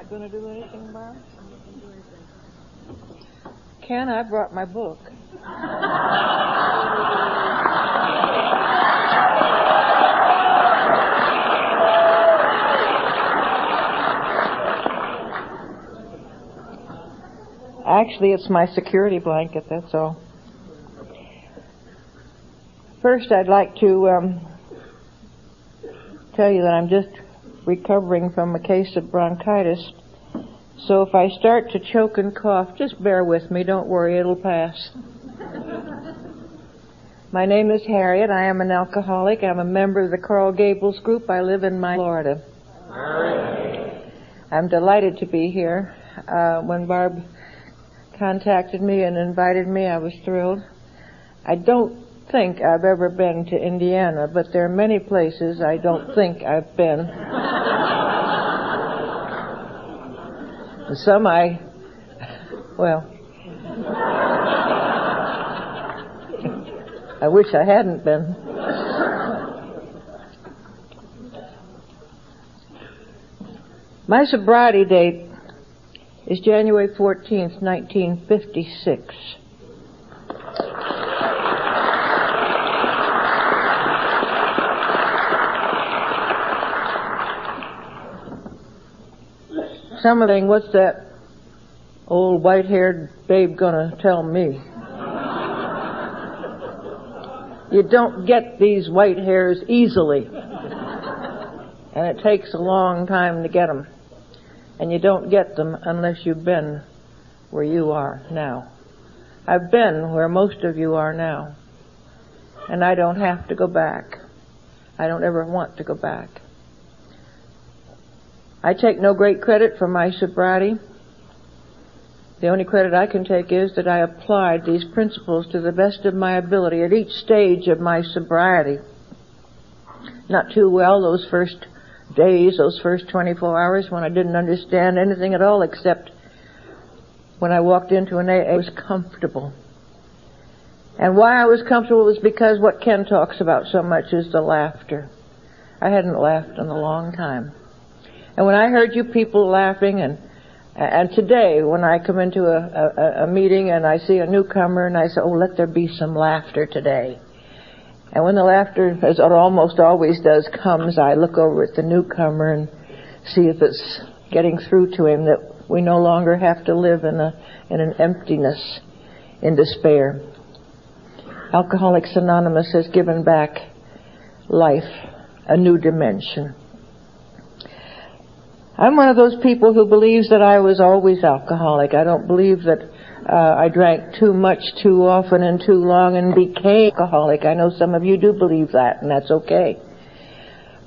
not going to do anything, Bob? Ken, I brought my book. Actually, it's my security blanket, that's all. First, I'd like to um, tell you that I'm just recovering from a case of bronchitis. So if I start to choke and cough, just bear with me. Don't worry, it'll pass. My name is Harriet. I am an alcoholic. I'm a member of the Coral Gables group. I live in Miami, Florida. I'm delighted to be here. Uh, when Barb contacted me and invited me, I was thrilled. I don't think I've ever been to Indiana, but there are many places I don't think I've been. Some I, well, I wish I hadn't been. My sobriety date is January 14th, 1956. Some are saying, what's that old white-haired babe gonna tell me? You don't get these white hairs easily. And it takes a long time to get them. And you don't get them unless you've been where you are now. I've been where most of you are now. And I don't have to go back. I don't ever want to go back. I take no great credit for my sobriety. The only credit I can take is that I applied these principles to the best of my ability at each stage of my sobriety. Not too well those first days, those first 24 hours when I didn't understand anything at all except when I walked into an AA, I was comfortable. And why I was comfortable was because what Ken talks about so much is the laughter. I hadn't laughed in a long time. And when I heard you people laughing and and today, when I come into a, a, a, meeting and I see a newcomer and I say, oh, let there be some laughter today. And when the laughter, as it almost always does, comes, I look over at the newcomer and see if it's getting through to him that we no longer have to live in a, in an emptiness, in despair. Alcoholics Anonymous has given back life, a new dimension. I'm one of those people who believes that I was always alcoholic. I don't believe that uh, I drank too much too often and too long and became alcoholic. I know some of you do believe that, and that's okay.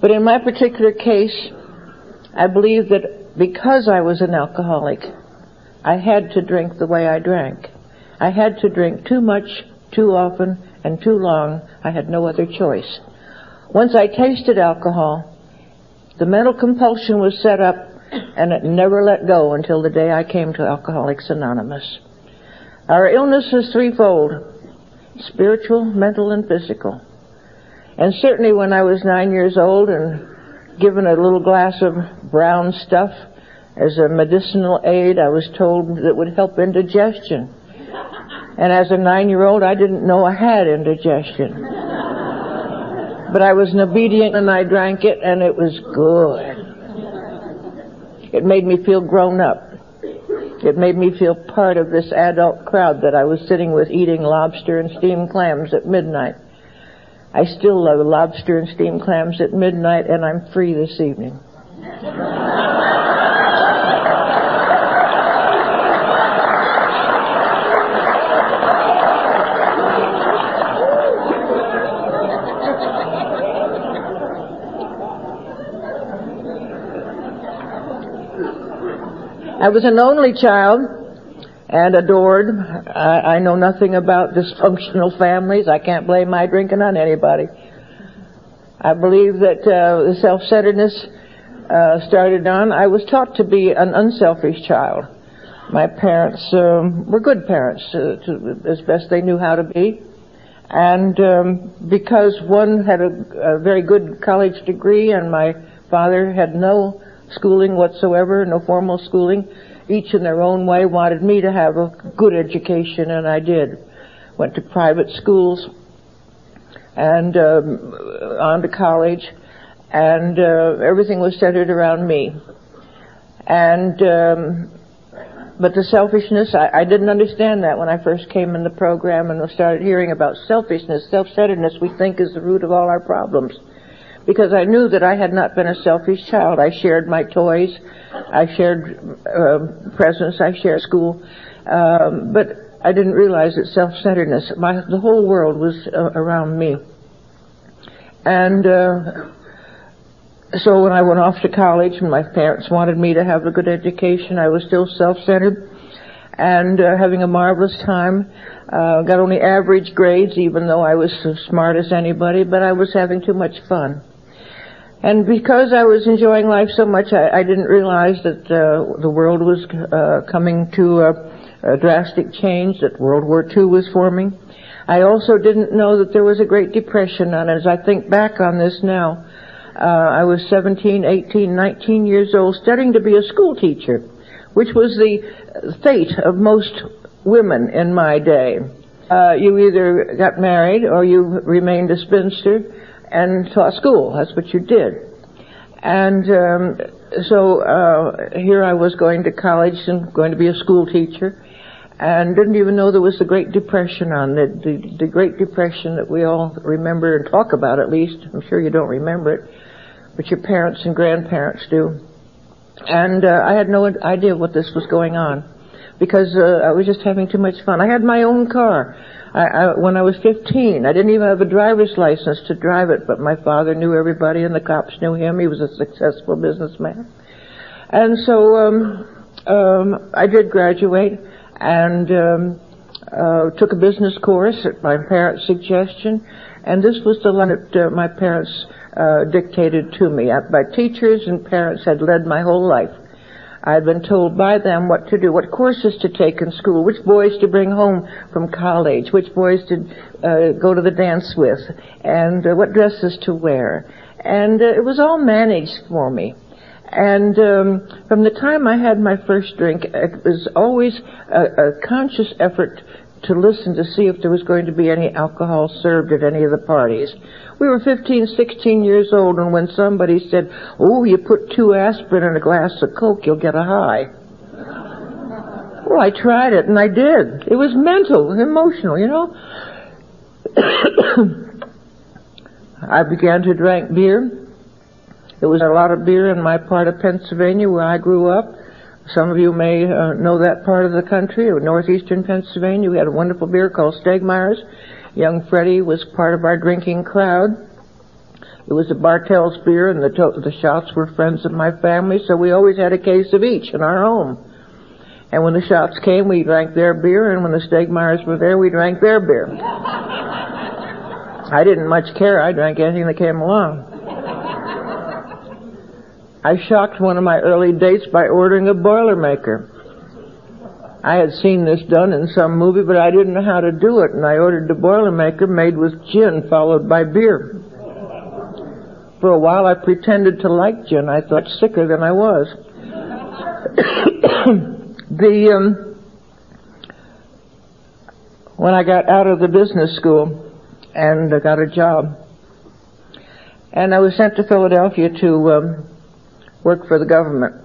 But in my particular case, I believe that because I was an alcoholic, I had to drink the way I drank. I had to drink too much, too often, and too long. I had no other choice. Once I tasted alcohol, the mental compulsion was set up and it never let go until the day I came to Alcoholics Anonymous. Our illness is threefold spiritual, mental, and physical. And certainly when I was nine years old and given a little glass of brown stuff as a medicinal aid, I was told that would help indigestion. And as a nine year old, I didn't know I had indigestion. But I was an obedient and I drank it and it was good. It made me feel grown up. It made me feel part of this adult crowd that I was sitting with eating lobster and steamed clams at midnight. I still love lobster and steamed clams at midnight and I'm free this evening. I was an only child and adored. I, I know nothing about dysfunctional families. I can't blame my drinking on anybody. I believe that uh, the self-centeredness uh, started on. I was taught to be an unselfish child. My parents um, were good parents, uh, to, as best they knew how to be. And um, because one had a, a very good college degree and my father had no schooling whatsoever, no formal schooling. Each in their own way wanted me to have a good education, and I did. Went to private schools and um, on to college, and uh, everything was centered around me. And um, but the selfishness, I, I didn't understand that when I first came in the program and started hearing about selfishness, self-centeredness. We think is the root of all our problems because I knew that I had not been a selfish child. I shared my toys, I shared uh, presents, I shared school, um, but I didn't realize that self-centeredness, my, the whole world was uh, around me. And uh, so when I went off to college and my parents wanted me to have a good education, I was still self-centered and uh, having a marvelous time. Uh, got only average grades, even though I was as smart as anybody, but I was having too much fun. And because I was enjoying life so much, I, I didn't realize that uh, the world was uh, coming to a, a drastic change, that World War II was forming. I also didn't know that there was a Great Depression and. As I think back on this now, uh, I was 17, 18, 19 years old, studying to be a school teacher, which was the fate of most women in my day. Uh, you either got married or you remained a spinster and taught school. That's what you did. And um, so uh, here I was going to college and going to be a school teacher, and didn't even know there was the Great Depression on the, the the Great Depression that we all remember and talk about at least. I'm sure you don't remember it, but your parents and grandparents do. And uh, I had no idea what this was going on because uh, I was just having too much fun. I had my own car. I, I, when I was 15, I didn't even have a driver's license to drive it, but my father knew everybody and the cops knew him. He was a successful businessman. And so, um, um, I did graduate and, um, uh, took a business course at my parents' suggestion. And this was the one that uh, my parents, uh, dictated to me. my teachers and parents had led my whole life. I had been told by them what to do, what courses to take in school, which boys to bring home from college, which boys to uh, go to the dance with, and uh, what dresses to wear. And uh, it was all managed for me. And um, from the time I had my first drink, it was always a, a conscious effort to listen to see if there was going to be any alcohol served at any of the parties. We were 15, 16 years old, and when somebody said, Oh, you put two aspirin in a glass of Coke, you'll get a high. well, I tried it, and I did. It was mental, emotional, you know. I began to drink beer. There was a lot of beer in my part of Pennsylvania where I grew up. Some of you may uh, know that part of the country, northeastern Pennsylvania. We had a wonderful beer called Stegmaier's. Young Freddie was part of our drinking crowd. It was a Bartels beer, and the, to- the shots were friends of my family, so we always had a case of each in our home. And when the shots came, we drank their beer, and when the Stegmaiers were there, we drank their beer. I didn't much care. I drank anything that came along. I shocked one of my early dates by ordering a Boilermaker. I had seen this done in some movie, but I didn't know how to do it, and I ordered the Boilermaker made with gin followed by beer. For a while I pretended to like gin. I thought sicker than I was. the, um, when I got out of the business school and I got a job, and I was sent to Philadelphia to um, work for the government.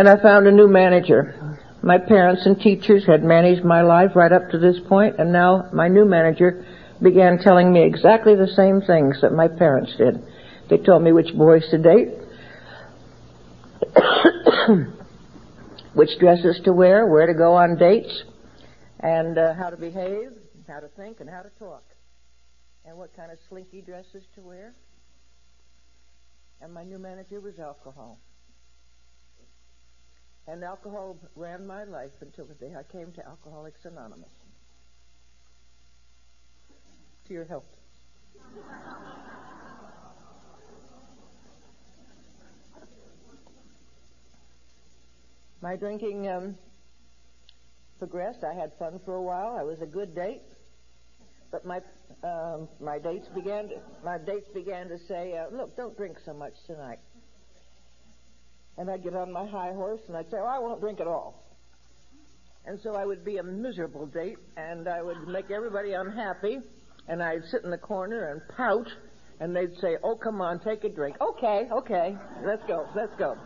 And I found a new manager. My parents and teachers had managed my life right up to this point, and now my new manager began telling me exactly the same things that my parents did. They told me which boys to date, which dresses to wear, where to go on dates, and uh, how to behave, how to think, and how to talk, and what kind of slinky dresses to wear. And my new manager was alcohol. And alcohol ran my life until the day I came to Alcoholics Anonymous. To your help. my drinking um, progressed. I had fun for a while. I was a good date, but my um, my dates began to, my dates began to say, uh, "Look, don't drink so much tonight." And I'd get on my high horse and I'd say, oh, I won't drink at all. And so I would be a miserable date and I would make everybody unhappy and I'd sit in the corner and pout and they'd say, oh, come on, take a drink. Okay, okay, let's go, let's go.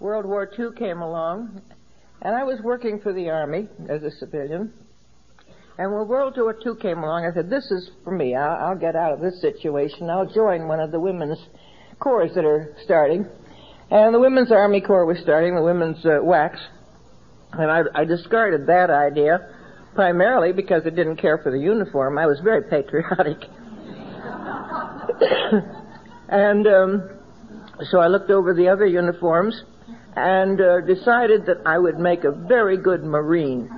World War II came along, and I was working for the Army as a civilian. And when World War II came along, I said, this is for me. I'll, I'll get out of this situation. I'll join one of the women's corps that are starting. And the Women's Army Corps was starting, the Women's uh, WACS. And I, I discarded that idea primarily because I didn't care for the uniform. I was very patriotic. and um, so I looked over the other uniforms and uh, decided that I would make a very good Marine.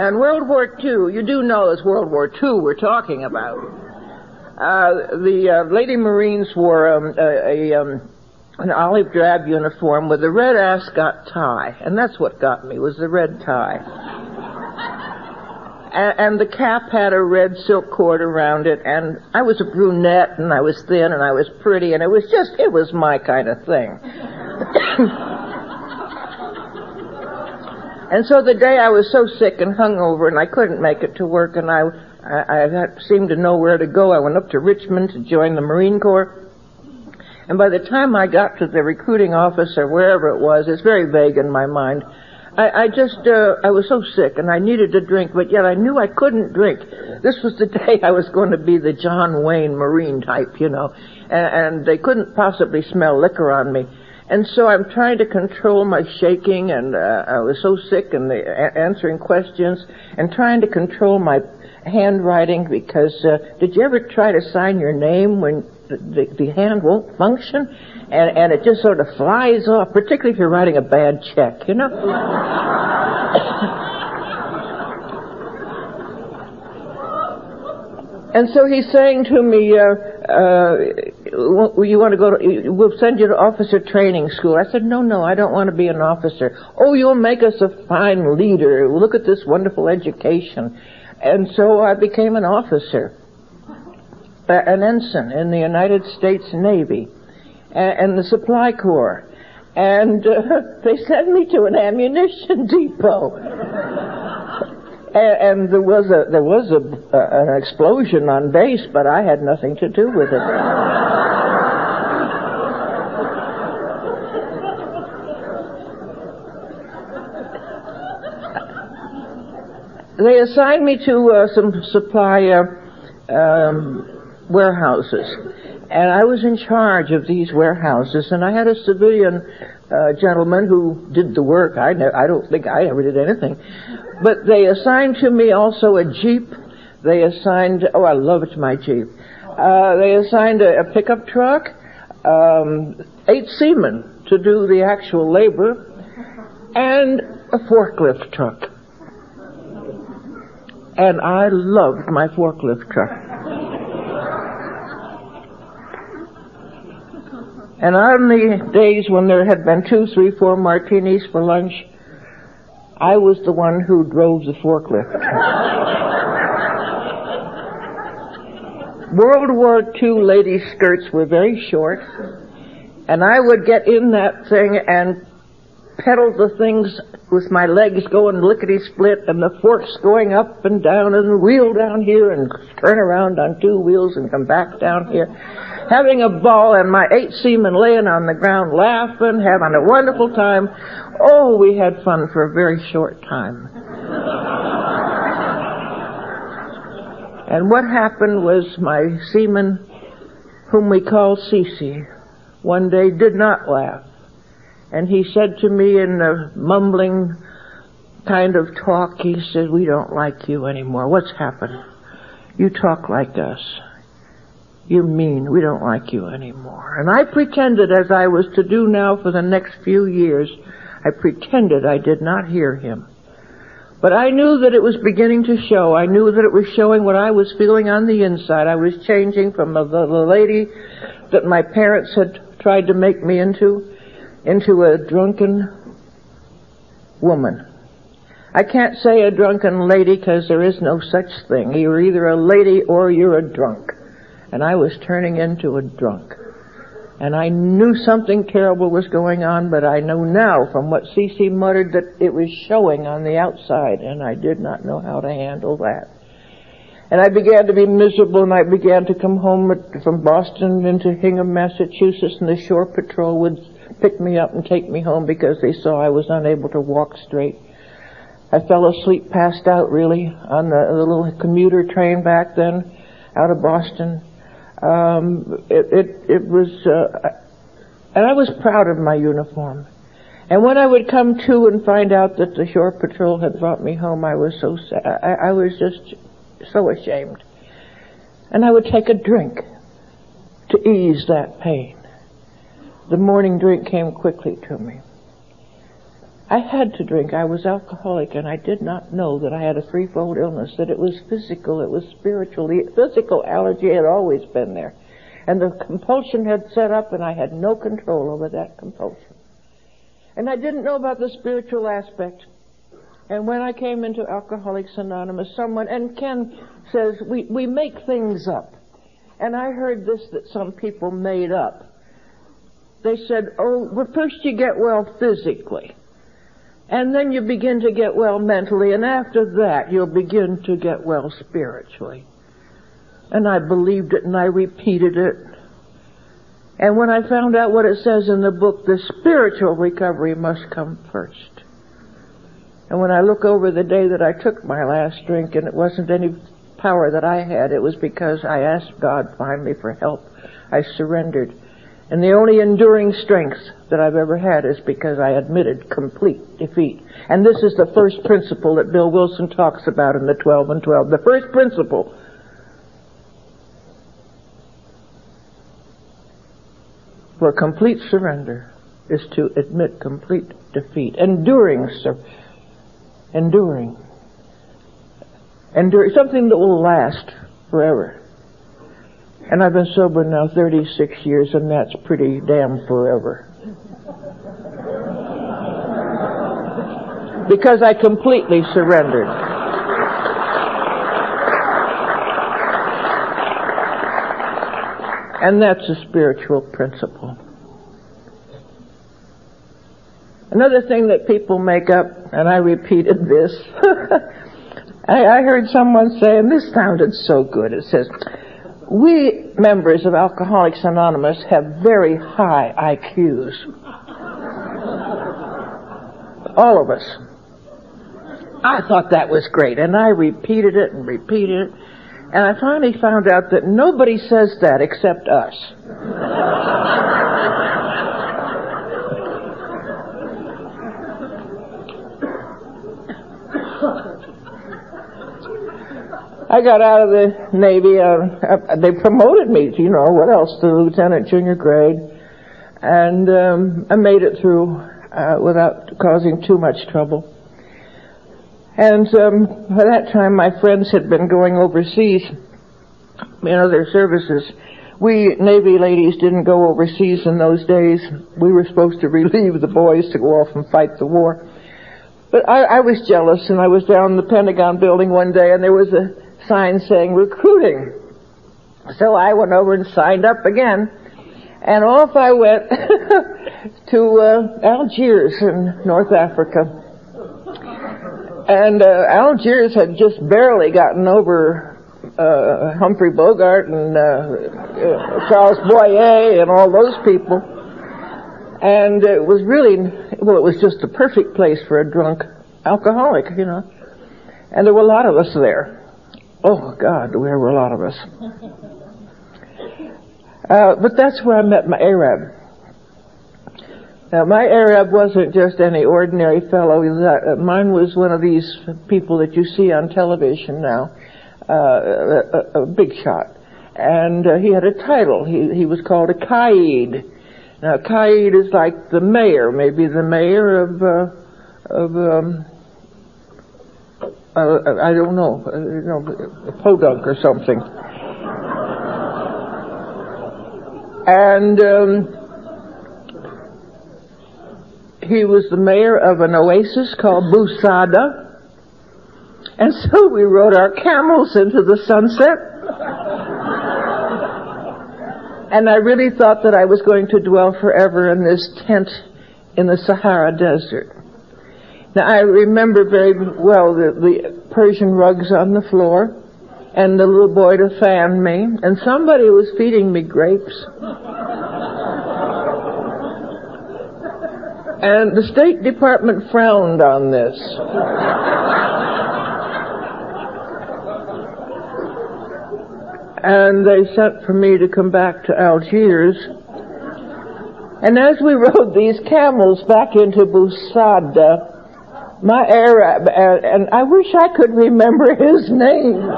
And World War II, you do know it's World War II we're talking about. Uh, the uh, Lady Marines wore um, a, a um, an olive drab uniform with a red ascot tie, and that's what got me was the red tie. and, and the cap had a red silk cord around it, and I was a brunette, and I was thin, and I was pretty, and it was just it was my kind of thing. and so the day I was so sick and hungover and I couldn't make it to work and I, I, I seemed to know where to go, I went up to Richmond to join the Marine Corps. And by the time I got to the recruiting office or wherever it was, it's very vague in my mind. I, I just, uh, I was so sick and I needed a drink, but yet I knew I couldn't drink. This was the day I was going to be the John Wayne Marine type, you know, and, and they couldn't possibly smell liquor on me. And so I'm trying to control my shaking, and uh, I was so sick and the, a- answering questions, and trying to control my handwriting because uh, did you ever try to sign your name when the, the, hand won't function? And, and it just sort of flies off, particularly if you're writing a bad check, you know? And so he's saying to me, uh, uh, you want to go to, we'll send you to officer training school. I said, no, no, I don't want to be an officer. Oh, you'll make us a fine leader. Look at this wonderful education. And so I became an officer, an ensign in the United States Navy and the Supply Corps. And uh, they sent me to an ammunition depot and, and there was a there was a, an explosion on base, but I had nothing to do with it. they assigned me to uh, some supply uh, um, warehouses, and I was in charge of these warehouses. And I had a civilian uh, gentleman who did the work. I ne- I don't think I ever did anything, but they assigned to me also a Jeep. They assigned, oh, I loved my Jeep. Uh, they assigned a, a pickup truck, um, eight seamen to do the actual labor, and a forklift truck. And I loved my forklift truck. And on the days when there had been two, three, four martinis for lunch, I was the one who drove the forklift. World War II ladies' skirts were very short, and I would get in that thing and pedal the things with my legs going lickety split and the forks going up and down and wheel down here and turn around on two wheels and come back down here. Having a ball and my eight seamen laying on the ground laughing, having a wonderful time. Oh, we had fun for a very short time. and what happened was my seaman, whom we called Cece, one day did not laugh. And he said to me in a mumbling kind of talk, he said, we don't like you anymore. What's happened? You talk like us. You're mean. We don't like you anymore. And I pretended, as I was to do now for the next few years, I pretended I did not hear him. But I knew that it was beginning to show. I knew that it was showing what I was feeling on the inside. I was changing from the, lady that my parents had tried to make me into, into a drunken woman. I can't say a drunken lady because there is no such thing. You're either a lady or you're a drunk. and I was turning into a drunk. And I knew something terrible was going on, but I know now from what Cece muttered that it was showing on the outside, and I did not know how to handle that. And I began to be miserable, and I began to come home from Boston into Hingham, Massachusetts, and the shore patrol would pick me up and take me home because they saw I was unable to walk straight. I fell asleep, passed out really, on the, the little commuter train back then, out of Boston um, it, it, it was, uh, and I was proud of my uniform. And when I would come to and find out that the shore patrol had brought me home, I was so sad. I, I was just so ashamed. And I would take a drink to ease that pain. The morning drink came quickly to me. I had to drink. I was alcoholic and I did not know that I had a threefold illness, that it was physical, it was spiritual. The physical allergy had always been there. And the compulsion had set up and I had no control over that compulsion. And I didn't know about the spiritual aspect. And when I came into Alcoholics Anonymous, someone, and Ken says, we, we make things up. And I heard this that some people made up. They said, oh, well, first you get well physically. And then you begin to get well mentally, and after that, you'll begin to get well spiritually. And I believed it and I repeated it. And when I found out what it says in the book, the spiritual recovery must come first. And when I look over the day that I took my last drink, and it wasn't any power that I had, it was because I asked God finally for help. I surrendered. And the only enduring strength that I've ever had is because I admitted complete defeat. And this is the first principle that Bill Wilson talks about in the 12 and 12. The first principle for complete surrender is to admit complete defeat. Enduring, sir. Enduring. Enduring. Something that will last forever. And I've been sober now 36 years, and that's pretty damn forever. Because I completely surrendered. And that's a spiritual principle. Another thing that people make up, and I repeated this, I, I heard someone say, and this sounded so good, it says, we members of Alcoholics Anonymous have very high IQs. All of us. I thought that was great, and I repeated it and repeated it, and I finally found out that nobody says that except us. I got out of the Navy. Uh, they promoted me you know, what else, to lieutenant junior grade. And um, I made it through uh, without causing too much trouble. And um, by that time, my friends had been going overseas in other services. We Navy ladies didn't go overseas in those days. We were supposed to relieve the boys to go off and fight the war. But I, I was jealous, and I was down in the Pentagon building one day, and there was a sign saying recruiting. So I went over and signed up again. And off I went to uh, Algiers in North Africa. And uh, Algiers had just barely gotten over uh, Humphrey Bogart and uh, uh, Charles Boyer and all those people. And it was really, well, it was just the perfect place for a drunk alcoholic, you know. And there were a lot of us there. Oh, God, there were a lot of us. Uh, but that's where I met my Arab. Now, my Arab wasn't just any ordinary fellow. Uh, mine was one of these people that you see on television now, uh, a, a, big shot. And uh, he had a title. He, he was called a Kaid. Now, Kaid is like the mayor, maybe the mayor of, uh, of um, uh, I don't know, uh, you know, a podunk or something. And um, he was the mayor of an oasis called Bou Saada. And so we rode our camels into the sunset. And I really thought that I was going to dwell forever in this tent in the Sahara Desert. Now I remember very well the, the Persian rugs on the floor and the little boy to fan me and somebody was feeding me grapes. and the State Department frowned on this. and they sent for me to come back to Algiers. And as we rode these camels back into Bou Saada, my Arab, uh, and I wish I could remember his name.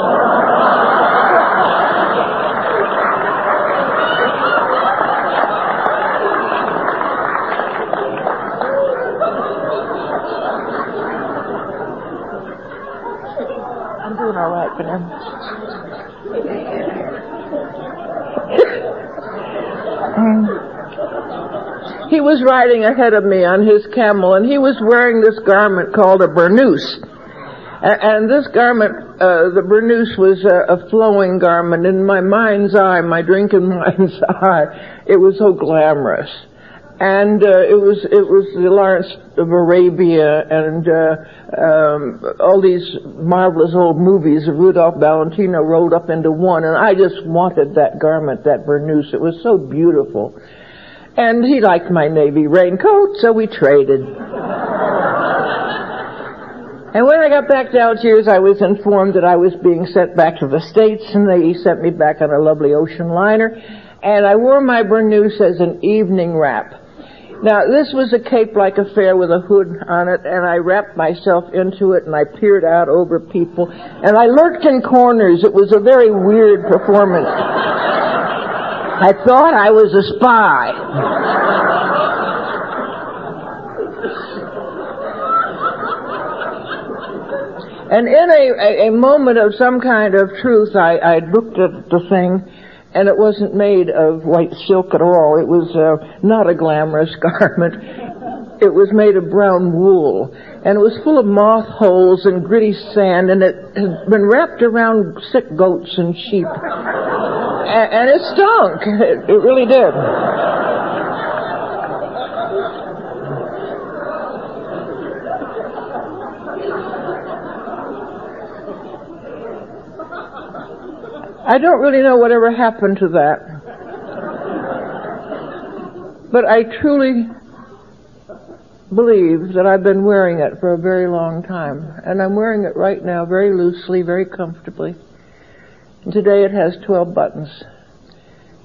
I'm doing all right for now. Um, he was riding ahead of me on his camel, and he was wearing this garment called a burnous. And this garment, uh, the burnous was a, a, flowing garment. In my mind's eye, my drinking mind's eye, it was so glamorous. And uh, it was it was the Lawrence of Arabia and uh, um, all these marvelous old movies of Rudolph Valentino rolled up into one, and I just wanted that garment, that burnous. It was so beautiful. And he liked my navy raincoat, so we traded. and when I got back to Algiers, I was informed that I was being sent back to the States, and they sent me back on a lovely ocean liner. And I wore my burnous as an evening wrap. Now, this was a cape-like affair with a hood on it, and I wrapped myself into it, and I peered out over people, and I lurked in corners. It was a very weird performance. I thought I was a spy. And in a, a, a, moment of some kind of truth, I, I looked at the thing, and it wasn't made of white silk at all. It was uh, not a glamorous garment. It was made of brown wool, and it was full of moth holes and gritty sand, and it had been wrapped around sick goats and sheep and, and it stunk. It, it really did. I don't really know whatever happened to that. But I truly believe that I've been wearing it for a very long time. And I'm wearing it right now very loosely, very comfortably. And today it has 12 buttons.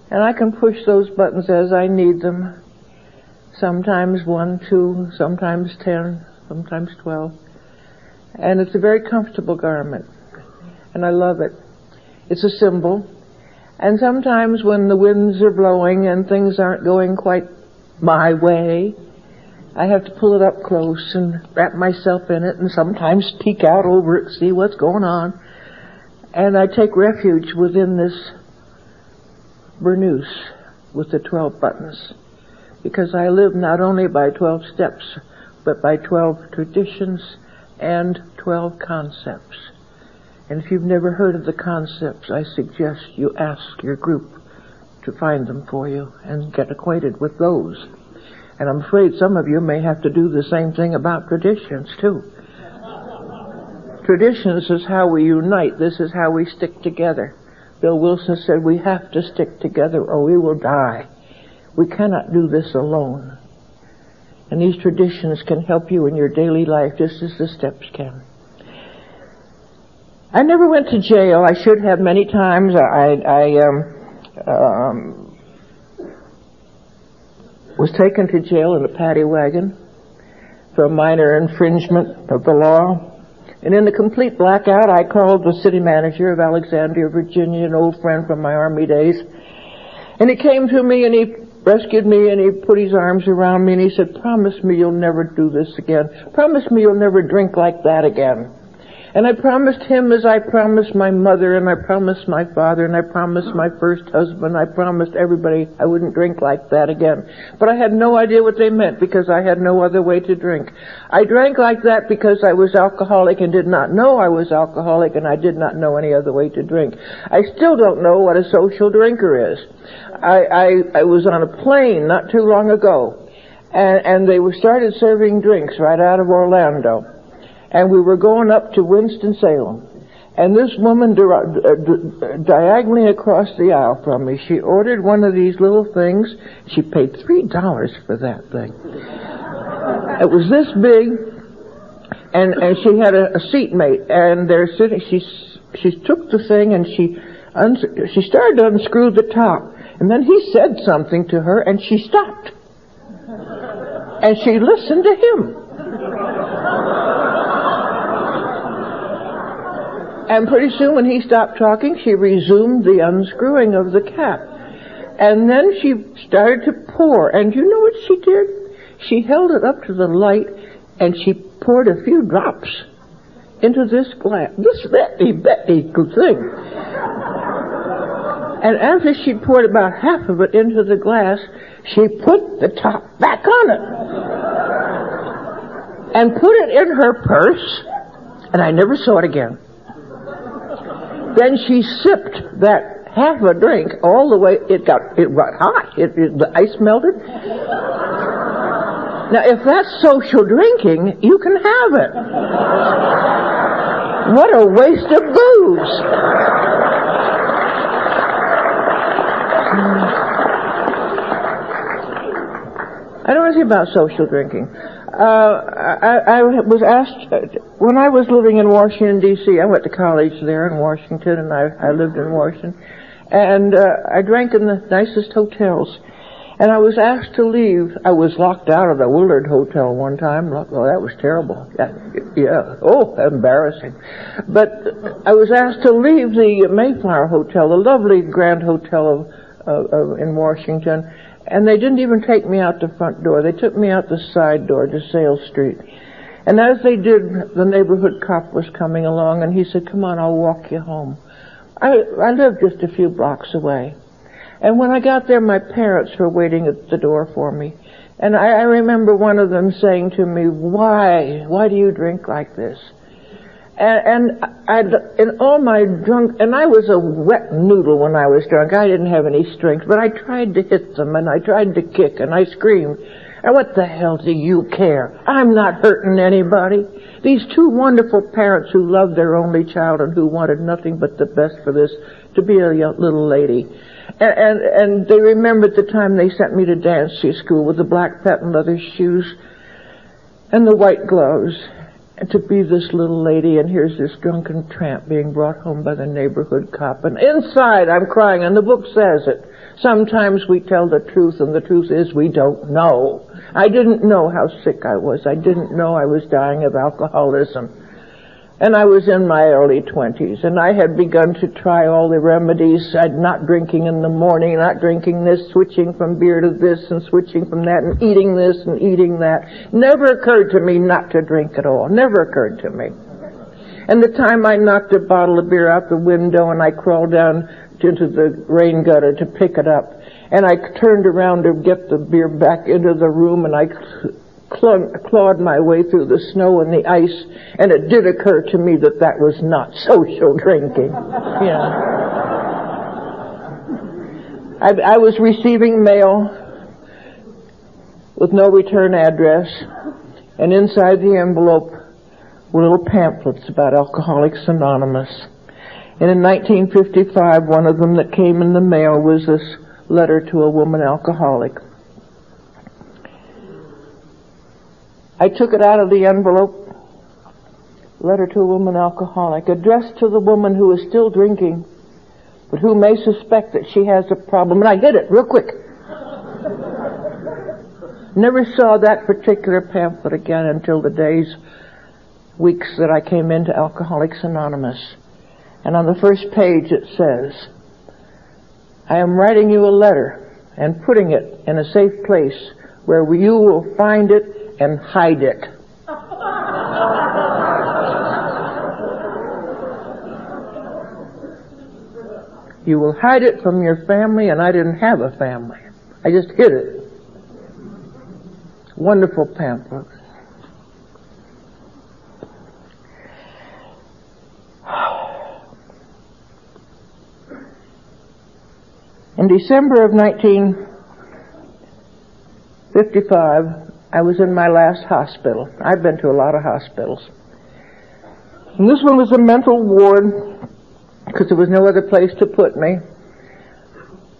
And I can push those buttons as I need them. Sometimes one, two, sometimes ten, sometimes twelve. And it's a very comfortable garment. And I love it. It's a symbol. And sometimes when the winds are blowing and things aren't going quite my way, I have to pull it up close and wrap myself in it and sometimes peek out over it, see what's going on. And I take refuge within this burnous with the 12 buttons because I live not only by 12 steps, but by 12 traditions and 12 concepts. And if you've never heard of the concepts, I suggest you ask your group to find them for you and get acquainted with those. And I'm afraid some of you may have to do the same thing about traditions too. Traditions is how we unite. This is how we stick together. Bill Wilson said we have to stick together or we will die. We cannot do this alone. And these traditions can help you in your daily life just as the steps can. I never went to jail. I should have many times. I, I um, um, was taken to jail in a paddy wagon for a minor infringement of the law. And in the complete blackout, I called the city manager of Alexandria, Virginia, an old friend from my army days. And he came to me and he rescued me and he put his arms around me and he said, promise me you'll never do this again. Promise me you'll never drink like that again. And I promised him as I promised my mother and I promised my father and I promised my first husband. I promised everybody I wouldn't drink like that again. But I had no idea what they meant because I had no other way to drink. I drank like that because I was alcoholic and did not know I was alcoholic and I did not know any other way to drink. I still don't know what a social drinker is. I, I, I was on a plane not too long ago and, and they were started serving drinks right out of Orlando and we were going up to Winston-Salem. And this woman di- uh, diagonally across the aisle from me, she ordered one of these little things. She paid three dollars for that thing. it was this big, and and she had a, a seatmate, and they're sitting. She she took the thing and she uns- she started to unscrew the top, and then he said something to her, and she stopped, and she listened to him. And pretty soon when he stopped talking, she resumed the unscrewing of the cap. And then she started to pour. And you know what she did? She held it up to the light and she poured a few drops into this glass, this Betty Betty thing. And after she poured about half of it into the glass, she put the top back on it. And put it in her purse, and I never saw it again. Then she sipped that half a drink all the way. It got it got hot. It, it, the ice melted. Now, if that's social drinking, you can have it. What a waste of booze. I don't want to about social drinking. Uh, I, was asked when I was living in Washington D.C. I went to college there in Washington, and I, I lived in Washington, and uh, I drank in the nicest hotels. And I was asked to leave. I was locked out of the Willard Hotel one time. Oh, that was terrible. Yeah. Oh, embarrassing. But I was asked to leave the Mayflower Hotel, the lovely Grand Hotel of, uh, of in Washington, and they didn't even take me out the front door. They took me out the side door to Sale Street. And as they did, the neighborhood cop was coming along, and he said, "Come on, I'll walk you home." I I lived just a few blocks away. And when I got there, my parents were waiting at the door for me. And I, I remember one of them saying to me, why, why do you drink like this? And, and I, in all my drunk, and I was a wet noodle when I was drunk. I didn't have any strength, but I tried to hit them and I tried to kick and I screamed. And what the hell do you care? I'm not hurting anybody. These two wonderful parents who loved their only child and who wanted nothing but the best for this to be a little lady. And, and, and they remembered the time they sent me to dancing school with the black patent leather shoes and the white gloves. To be this little lady, and here's this drunken tramp being brought home by the neighborhood cop. And inside I'm crying, and the book says it. Sometimes we tell the truth, and the truth is we don't know. I didn't know how sick I was. I didn't know I was dying of alcoholism. And I was in my early twenties, and I had begun to try all the remedies. I'd not drinking in the morning, not drinking this, switching from beer to this, and switching from that, and eating this and eating that. Never occurred to me not to drink at all. Never occurred to me. And the time I knocked a bottle of beer out the window and I crawled down into the rain gutter to pick it up, and I turned around to get the beer back into the room, and I clawed my way through the snow and the ice, and it did occur to me that that was not social drinking. Yeah. I, I was receiving mail with no return address, and inside the envelope were little pamphlets about Alcoholics Anonymous. And in 1955, one of them that came in the mail was this letter to a woman alcoholic. I took it out of the envelope. Letter to a woman alcoholic, addressed to the woman who is still drinking, but who may suspect that she has a problem. And I hid it real quick. Never saw that particular pamphlet again until the days, weeks that I came into Alcoholics Anonymous. And on the first page it says, I am writing you a letter and putting it in a safe place where you will find it and hide it. you will hide it from your family, and I didn't have a family. I just hid it. Wonderful pamphlet. In December of 1955, I was in my last hospital. I've been to a lot of hospitals. And this one was a mental ward because there was no other place to put me.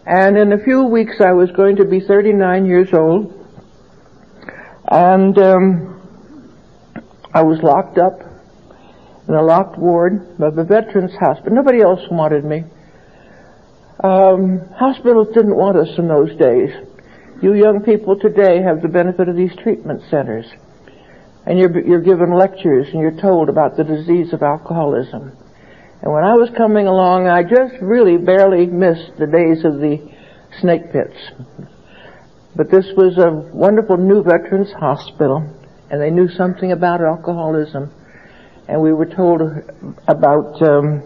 And in a few weeks I was going to be 39 years old. And um, I was locked up in a locked ward of a veterans hospital. Nobody else wanted me. Um, hospitals didn't want us in those days. You young people today have the benefit of these treatment centers. And you're, you're given lectures and you're told about the disease of alcoholism. And when I was coming along, I just really barely missed the days of the snake pits. But this was a wonderful new veterans hospital, and they knew something about alcoholism. And we were told about, um,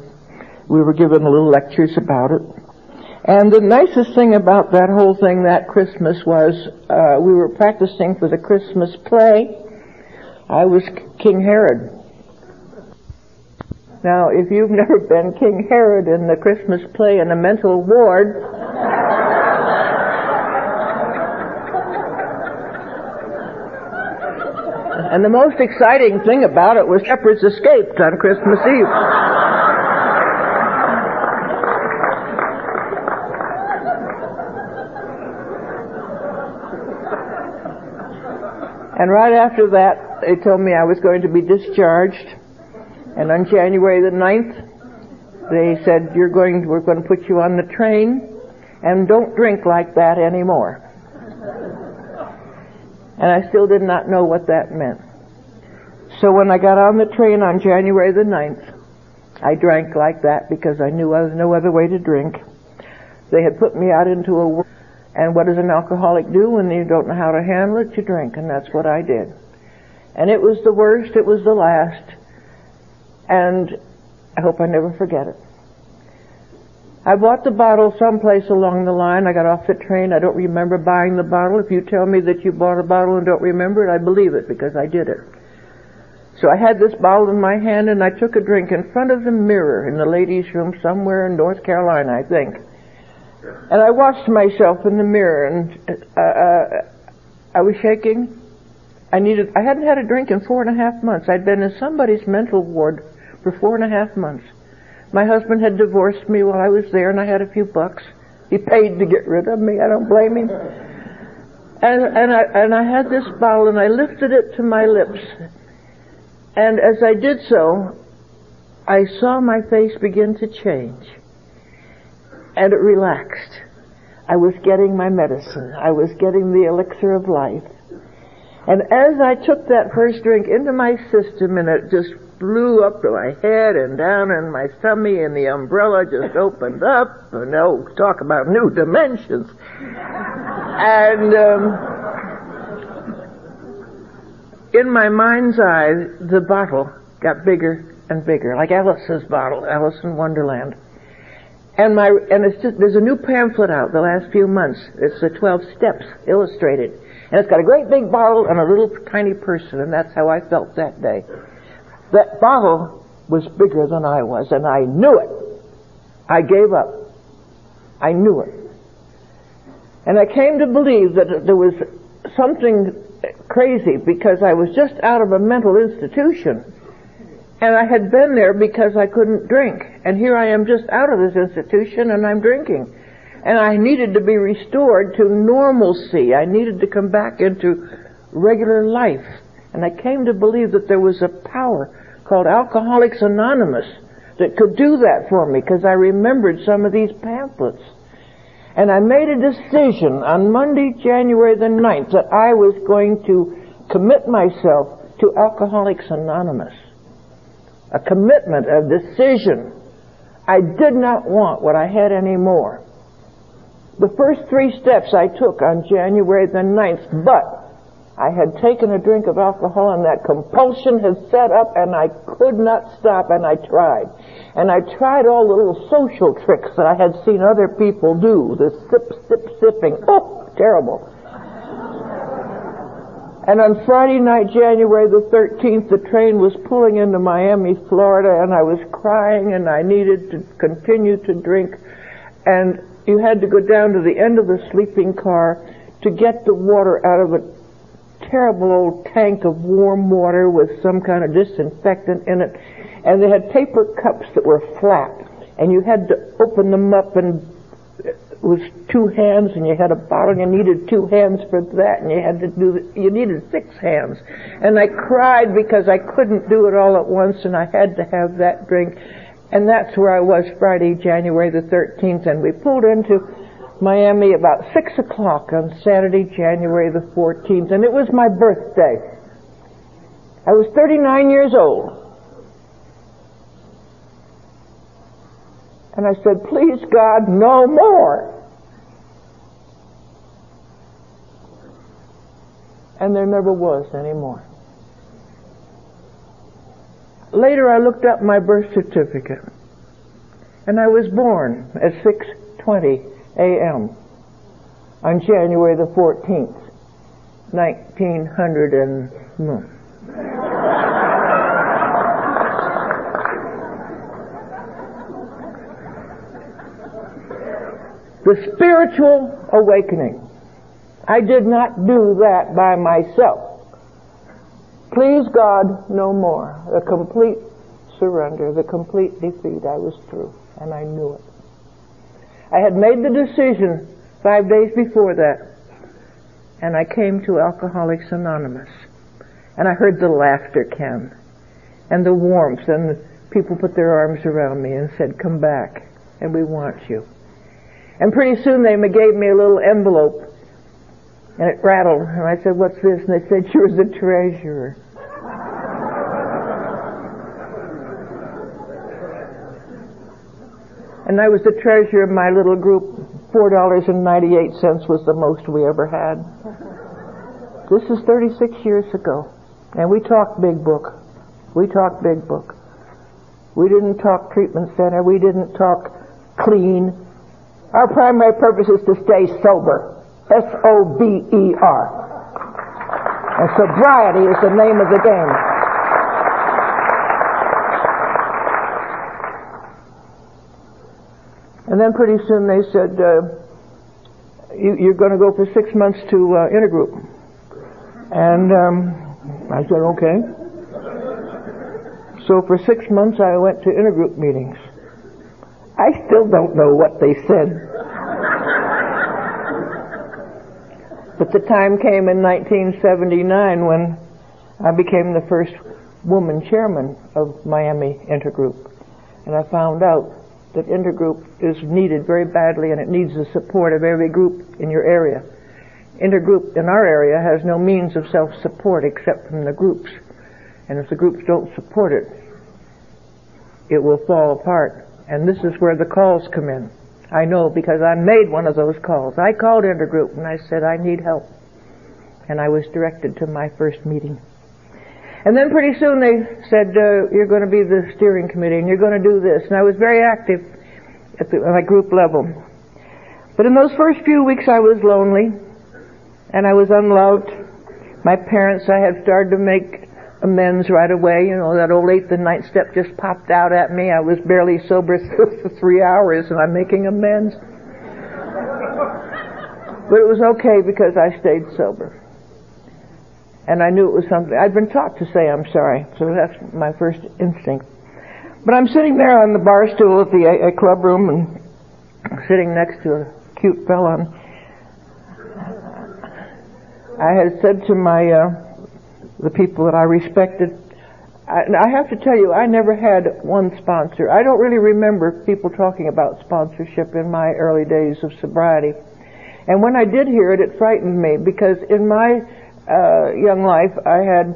we were given little lectures about it. And the nicest thing about that whole thing that Christmas was uh, we were practicing for the Christmas play. I was King Herod. Now, if you've never been King Herod in the Christmas play in a mental ward, and the most exciting thing about it was shepherds escaped on Christmas Eve. And right after that, they told me I was going to be discharged. And on January the 9th, they said, you're going, we're going to put you on the train and don't drink like that anymore. And I still did not know what that meant. So when I got on the train on January the 9th, I drank like that because I knew there was no other way to drink. They had put me out into a and what does an alcoholic do when you don't know how to handle it? You drink, and that's what I did. And it was the worst, it was the last, and I hope I never forget it. I bought the bottle someplace along the line. I got off the train. I don't remember buying the bottle. If you tell me that you bought a bottle and don't remember it, I believe it because I did it. So I had this bottle in my hand and I took a drink in front of the mirror in the ladies' room somewhere in North Carolina, I think. And I watched myself in the mirror, and uh, uh, I was shaking. I needed. I hadn't had a drink in four and a half months. I'd been in somebody's mental ward for four and a half months. My husband had divorced me while I was there, and I had a few bucks. He paid to get rid of me. I don't blame him. And and I and I had this bottle, and I lifted it to my lips. And as I did so, I saw my face begin to change and it relaxed. I was getting my medicine. I was getting the elixir of life. And as I took that first drink into my system and it just blew up to my head and down in my tummy and the umbrella just opened up and oh, talk about new dimensions. And, um, in my mind's eye, the bottle got bigger and bigger, like Alice's bottle, Alice in Wonderland. And my and it's just there's a new pamphlet out the last few months. It's the twelve steps illustrated. And it's got a great big bottle and a little tiny person, and that's how I felt that day. That bottle was bigger than I was, and I knew it. I gave up. I knew it. And I came to believe that there was something crazy because I was just out of a mental institution and I had been there because I couldn't drink. And here I am just out of this institution and I'm drinking. And I needed to be restored to normalcy. I needed to come back into regular life. And I came to believe that there was a power called Alcoholics Anonymous that could do that for me because I remembered some of these pamphlets. And I made a decision on Monday, January the 9th that I was going to commit myself to Alcoholics Anonymous a commitment, a decision. I did not want what I had anymore. The first three steps I took on January the 9th, but I had taken a drink of alcohol and that compulsion had set up and I could not stop and I tried. And I tried all the little social tricks that I had seen other people do. The sip, sip, sipping. Oh, terrible. And on Friday night, January the 13th, the train was pulling into Miami, Florida, and I was crying and I needed to continue to drink. And you had to go down to the end of the sleeping car to get the water out of a terrible old tank of warm water with some kind of disinfectant in it. And they had paper cups that were flat. And you had to open them up and was two hands and you had a bottle and you needed two hands for that and you had to do, you needed six hands. And I cried because I couldn't do it all at once and I had to have that drink. And that's where I was Friday, January the 13th and we pulled into Miami about 6 o'clock on Saturday, January the 14th, and it was my birthday. I was 39 years old. And I said, please God, no more. And there never was any more. Later I looked up my birth certificate. And I was born at 620 a.m. on January the 14th, 1900 and... Hmm. The spiritual awakening. I did not do that by myself. Please God, no more. The complete surrender, the complete defeat. I was through, and I knew it. I had made the decision five days before that, and I came to Alcoholics Anonymous. And I heard the laughter, Ken, and the warmth, and the people put their arms around me and said, come back, and we want you. And pretty soon they gave me a little envelope, and it rattled, and I said, what's this? And they said, you're the treasurer. and I was the treasurer of my little group. Four dollars and ninety-eight cents was the most we ever had. This is 36 years ago, and we talked big book. We talked big book. We didn't talk treatment center. We didn't talk clean. Our primary purpose is to stay sober. S-O-B-E-R. And sobriety is the name of the game. And then pretty soon they said, uh, you, are going to go for six months to uh, intergroup. And um, I said, okay. So for six months I went to intergroup meetings. I still don't know what they said. but the time came in 1979 when I became the first woman chairman of Miami Intergroup. And I found out that intergroup is needed very badly and it needs the support of every group in your area. Intergroup in our area has no means of self-support except from the groups. And if the groups don't support it, it will fall apart. And this is where the calls come in. I know because I made one of those calls. I called intergroup and I said, I need help. And I was directed to my first meeting. And then pretty soon they said, uh, you're going to be the steering committee and you're going to do this. And I was very active at, the, at my group level. But in those first few weeks I was lonely and I was unloved. My parents, I had started to make amends right away. You know, that old eighth and ninth step just popped out at me. I was barely sober for three hours and I'm making amends. but it was okay because I stayed sober and I knew it was something. I'd been taught to say I'm sorry, so that's my first instinct. But I'm sitting there on the bar stool at the club room and sitting next to a cute fella. And I had said to my uh, the people that I respected, I, I have to tell you, I never had one sponsor. I don't really remember people talking about sponsorship in my early days of sobriety. And when I did hear it, it frightened me because in my uh, young life, I had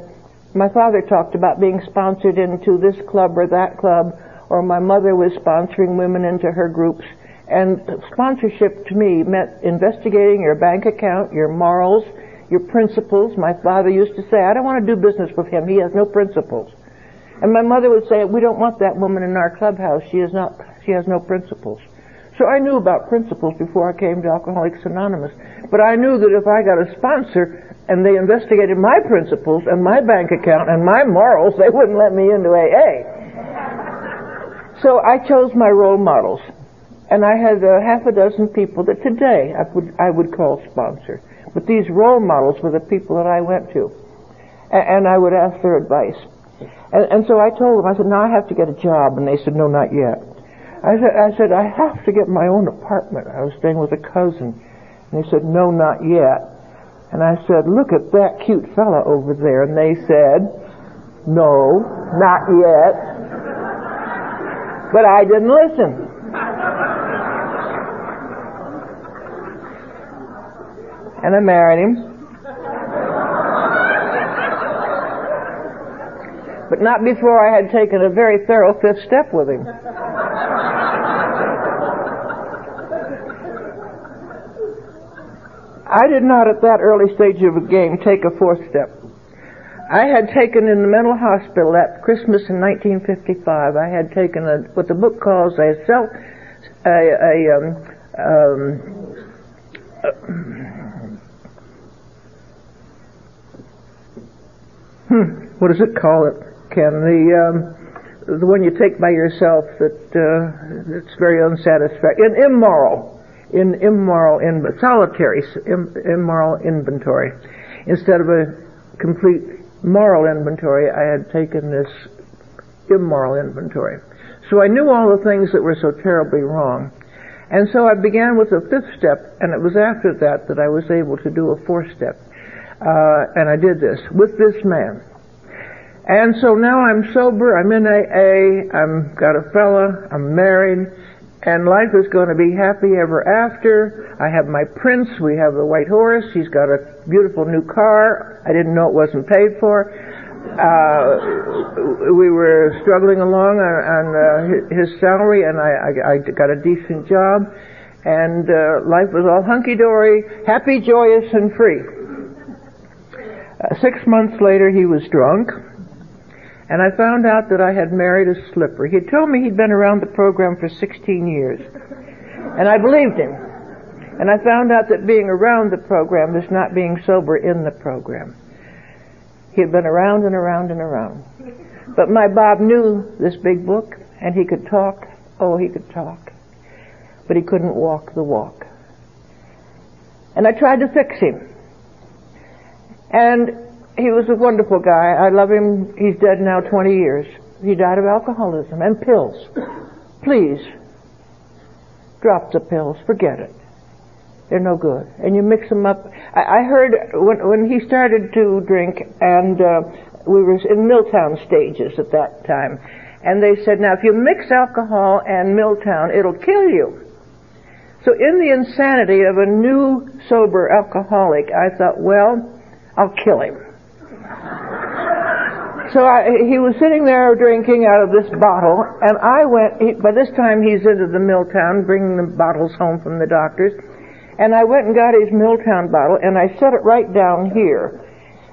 my father talked about being sponsored into this club or that club, or my mother was sponsoring women into her groups. And sponsorship to me meant investigating your bank account, your morals, your principles. My father used to say, I don't want to do business with him. He has no principles. And my mother would say, we don't want that woman in our clubhouse. She is not, she has no principles. So I knew about principles before I came to Alcoholics Anonymous. But I knew that if I got a sponsor and they investigated my principles and my bank account and my morals, they wouldn't let me into AA. So I chose my role models. And I had uh, half a dozen people that today I would, I would call sponsor. But these role models were the people that I went to. And, and I would ask their advice. And, and so I told them, I said, now I have to get a job. And they said, no, not yet. I said, I said, I have to get my own apartment. I was staying with a cousin. And they said, no, not yet. And I said, look at that cute fella over there. And they said, no, not yet. But I didn't listen. And I married him. But not before I had taken a very thorough fifth step with him. I did not at that early stage of the game take a fourth step. I had taken in the mental hospital that Christmas in 1955, I had taken a, what the book calls a self, a, a um, um, Hmm, what does it call it, Ken? The um, the one you take by yourself that uh, it's very unsatisfactory, in, immoral, in immoral, in solitary, immoral inventory. Instead of a complete moral inventory, I had taken this immoral inventory. So I knew all the things that were so terribly wrong. And so I began with a fifth step, and it was after that that I was able to do a fourth step. Uh, and I did this with this man. And so now I'm sober, I'm in AA, I'm got a fella, I'm married, and life is going to be happy ever after. I have my prince, we have the white horse, he's got a beautiful new car, I didn't know it wasn't paid for. Uh, we were struggling along on, on uh, his salary, and I, I, I got a decent job, and uh, life was all hunky-dory, happy, joyous, and free. Uh, six months later, he was drunk, and I found out that I had married a slipper. He told me he'd been around the program for 16 years, and I believed him. And I found out that being around the program is not being sober in the program. He had been around and around and around. But my Bob knew this big book, and he could talk. Oh, he could talk. But he couldn't walk the walk. And I tried to fix him. And he was a wonderful guy. I love him. He's dead now 20 years. He died of alcoholism and pills. Please, drop the pills. Forget it. They're no good. And you mix them up. I, I heard when, when he started to drink, and uh, we were in Miltown stages at that time, and they said, now if you mix alcohol and Miltown, it'll kill you. So in the insanity of a new sober alcoholic, I thought, well, I'll kill him. So I, he was sitting there drinking out of this bottle, and I went. He, by this time, he's into the Miltown, bringing the bottles home from the doctors, and I went and got his Miltown bottle, and I set it right down here,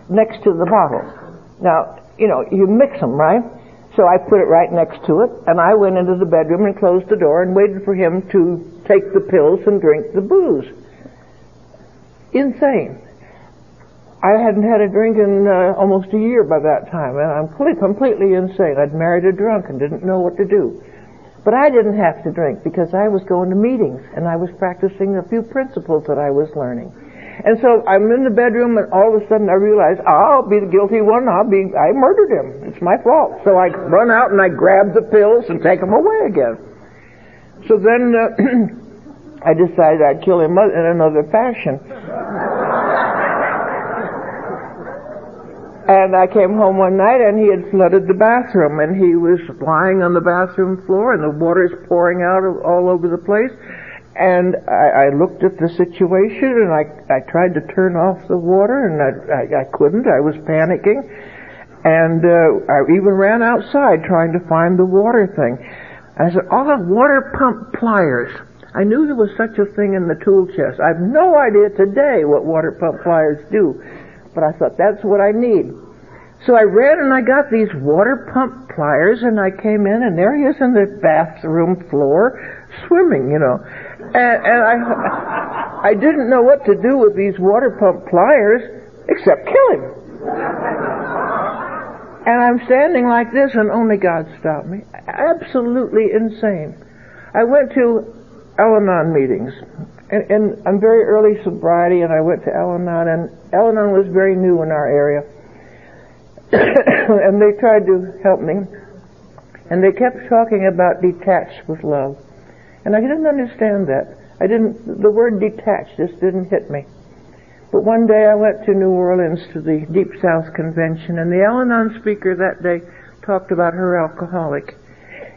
next to the bottle. Now, you know, you mix them, right? So I put it right next to it, and I went into the bedroom and closed the door and waited for him to take the pills and drink the booze. Insane. I hadn't had a drink in uh, almost a year by that time, and I'm completely insane. I'd married a drunk and didn't know what to do. But I didn't have to drink because I was going to meetings and I was practicing a few principles that I was learning. And so I'm in the bedroom and all of a sudden I realize I'll be the guilty one. I'll be, I murdered him. It's my fault. So I run out and I grab the pills and take them away again. So then uh, I decided I'd kill him in another fashion. And I came home one night and he had flooded the bathroom and he was lying on the bathroom floor and the water's pouring out all over the place. And I, I looked at the situation and I, I tried to turn off the water and I, I, I couldn't. I was panicking. And uh, I even ran outside trying to find the water thing. I said, I'll water pump pliers. I knew there was such a thing in the tool chest. I have no idea today what water pump pliers do, but I thought that's what I need. So I ran and I got these water pump pliers and I came in and there he is in the bathroom floor swimming, you know. And, and I, I didn't know what to do with these water pump pliers except kill him. And I'm standing like this and only God stopped me. Absolutely insane. I went to Al-Anon meetings. And, and I'm very early sobriety and I went to Al-Anon and Al-Anon was very new in our area. and they tried to help me. And they kept talking about detached with love. And I didn't understand that. I didn't, the word detached just didn't hit me. But one day I went to New Orleans to the Deep South Convention and the Al-Anon speaker that day talked about her alcoholic.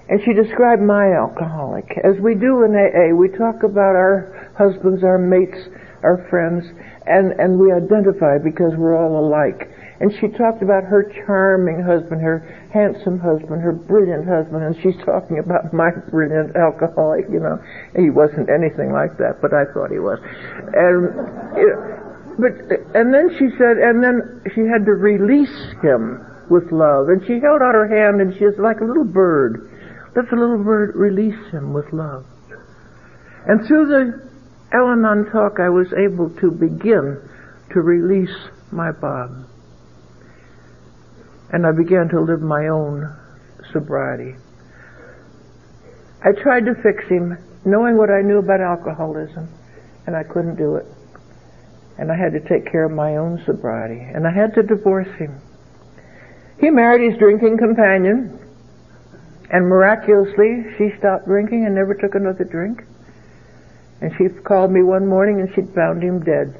And she described my alcoholic. As we do in AA, we talk about our husbands, our mates, our friends, and, and we identify because we're all alike. And she talked about her charming husband, her handsome husband, her brilliant husband, and she's talking about my brilliant alcoholic, you know. He wasn't anything like that, but I thought he was. And, you know, but, and then she said, and then she had to release him with love. And she held out her hand and she was like a little bird. Let the little bird release him with love. And through the Al-Anon talk, I was able to begin to release my Bob and I began to live my own sobriety. I tried to fix him, knowing what I knew about alcoholism, and I couldn't do it. And I had to take care of my own sobriety, and I had to divorce him. He married his drinking companion, and miraculously, she stopped drinking and never took another drink. And she called me one morning and she'd found him dead.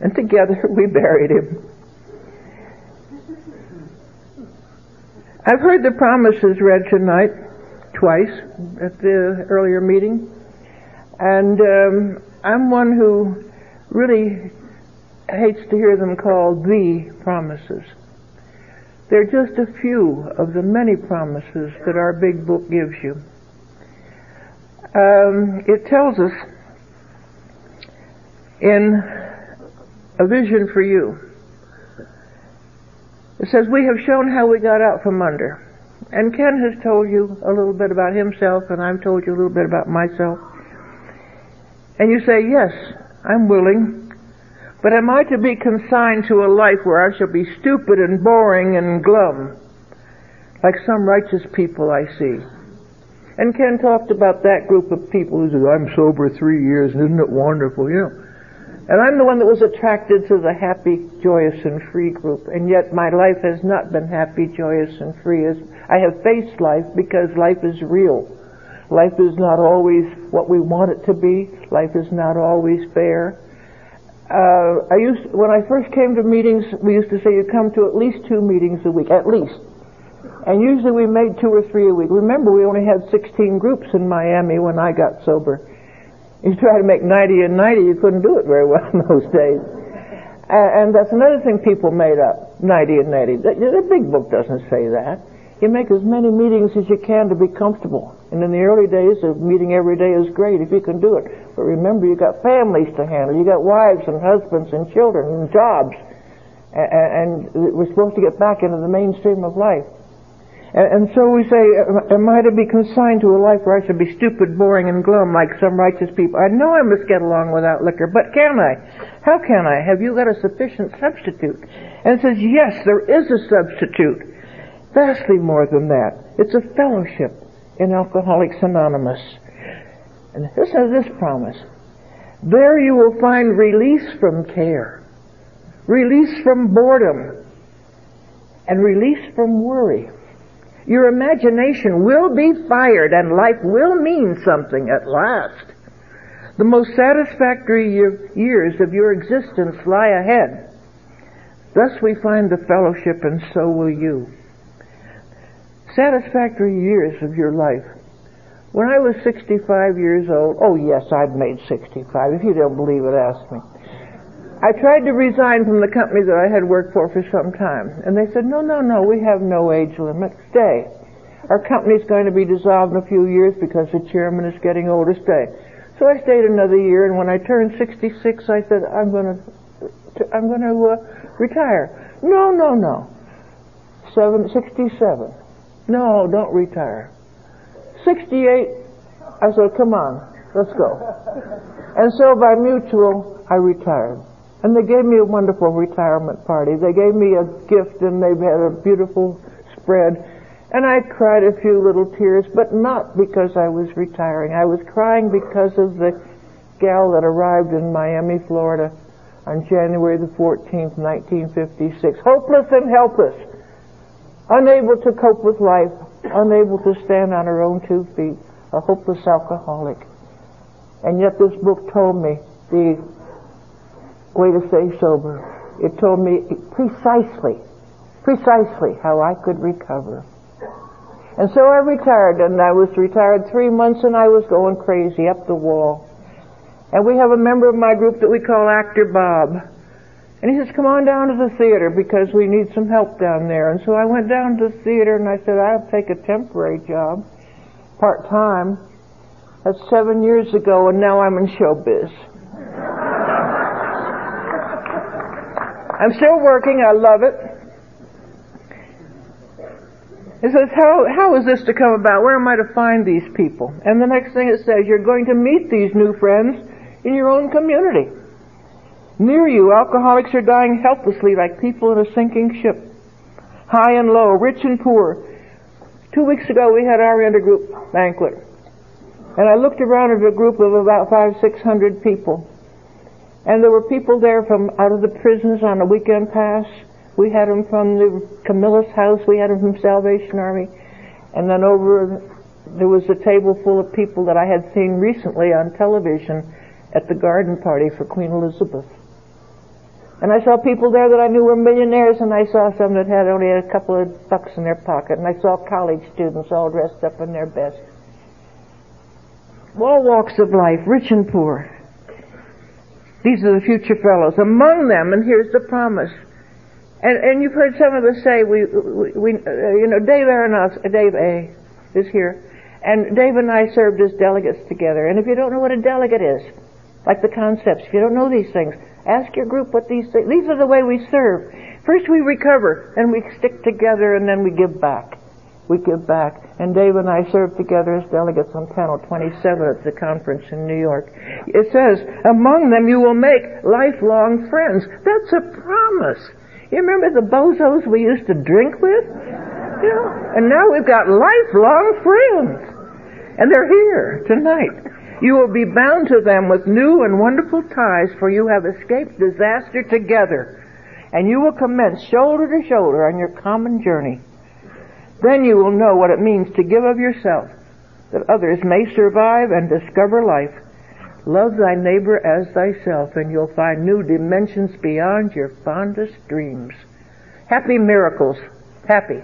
And together we buried him. I've heard the promises read tonight twice at the earlier meeting, and um, I'm one who really hates to hear them called the promises. They're just a few of the many promises that our big book gives you. Um, it tells us in a vision for you it says, we have shown how we got out from under. And Ken has told you a little bit about himself, and I've told you a little bit about myself. And you say, yes, I'm willing. But am I to be consigned to a life where I shall be stupid and boring and glum, like some righteous people I see? And Ken talked about that group of people who said, I'm sober three years, and isn't it wonderful? You know, and I'm the one that was attracted to the happy, joyous, and free group. And yet my life has not been happy, joyous, and free. As I have faced life because life is real. Life is not always what we want it to be. Life is not always fair. Uh, I used, when I first came to meetings, we used to say you come to at least two meetings a week, at least. And usually we made two or three a week. Remember, we only had 16 groups in Miami when I got sober. You try to make 90 and 90, you couldn't do it very well in those days. And that's another thing people made up, 90 and 90. The big book doesn't say that. You make as many meetings as you can to be comfortable. And in the early days, a meeting every day is great if you can do it. But remember, you got families to handle. You got wives and husbands and children and jobs. And we're supposed to get back into the mainstream of life. And, so we say, uh, uh, am I to be consigned to a life where I should be stupid, boring, and glum like some righteous people? I know I must get along without liquor, but can I? How can I? Have you got a sufficient substitute? And it says, yes, there is a substitute. Vastly more than that. It's a fellowship in Alcoholics Anonymous. And this has this promise. There you will find release from care, release from boredom, and release from worry. Your imagination will be fired and life will mean something at last. The most satisfactory years of your existence lie ahead. Thus we find the fellowship and so will you. Satisfactory years of your life. When I was 65 years old, oh yes, I've made 65. If you don't believe it, ask me. I tried to resign from the company that I had worked for for some time. And they said, no, no, no, we have no age limit. Stay. our company's going to be dissolved in a few years because the chairman is getting old to stay. So I stayed another year, and when I turned 66, I said, I'm going to, I'm going to uh, retire. No, no, no. Seven, 67. No, don't retire. 68, I said, come on, let's go. And so by mutual, I retired. And they gave me a wonderful retirement party. They gave me a gift and they had a beautiful spread. And I cried a few little tears, but not because I was retiring. I was crying because of the gal that arrived in Miami, Florida on January the 14th, 1956. Hopeless and helpless. Unable to cope with life. Unable to stand on her own two feet. A hopeless alcoholic. And yet this book told me the way to stay sober. It told me precisely, precisely how I could recover. And so I retired, and I was retired three months, and I was going crazy up the wall. And we have a member of my group that we call Actor Bob. And he says, come on down to the theater because we need some help down there. And so I went down to the theater and I said, I'll take a temporary job, part-time. That's seven years ago and now I'm in showbiz. I'm still working. I love it. It says, how, how is this to come about? Where am I to find these people? And the next thing it says, you're going to meet these new friends in your own community. Near you, alcoholics are dying helplessly like people in a sinking ship. High and low, rich and poor. Two weeks ago we had our intergroup banquet. And I looked around at a group of about five, six hundred people. And there were people there from out of the prisons on a weekend pass. We had them from the Camillus house. We had them from Salvation Army. And then over, there was a table full of people that I had seen recently on television at the garden party for Queen Elizabeth. And I saw people there that I knew were millionaires, and I saw some that had only a couple of bucks in their pocket, and I saw college students all dressed up in their best. All walks of life, rich and poor. These are the future fellows. Among them, and here's the promise. And, and you've heard some of us say, we, we, we uh, you know, Dave Aronoff, Dave A. is here, and Dave and I served as delegates together. And if you don't know what a delegate is, like the concepts. If you don't know these things, ask your group what these things, these are the way we serve. First we recover, then we stick together, and then we give back. We give back. And Dave and I served together as delegates on panel 27 at the conference in New York. It says, among them you will make lifelong friends. That's a promise. You remember the bozos we used to drink with? You know, and now we've got lifelong friends. And they're here tonight. You will be bound to them with new and wonderful ties, for you have escaped disaster together, and you will commence shoulder to shoulder on your common journey. Then you will know what it means to give of yourself, that others may survive and discover life. Love thy neighbor as thyself, and you'll find new dimensions beyond your fondest dreams. Happy miracles. Happy.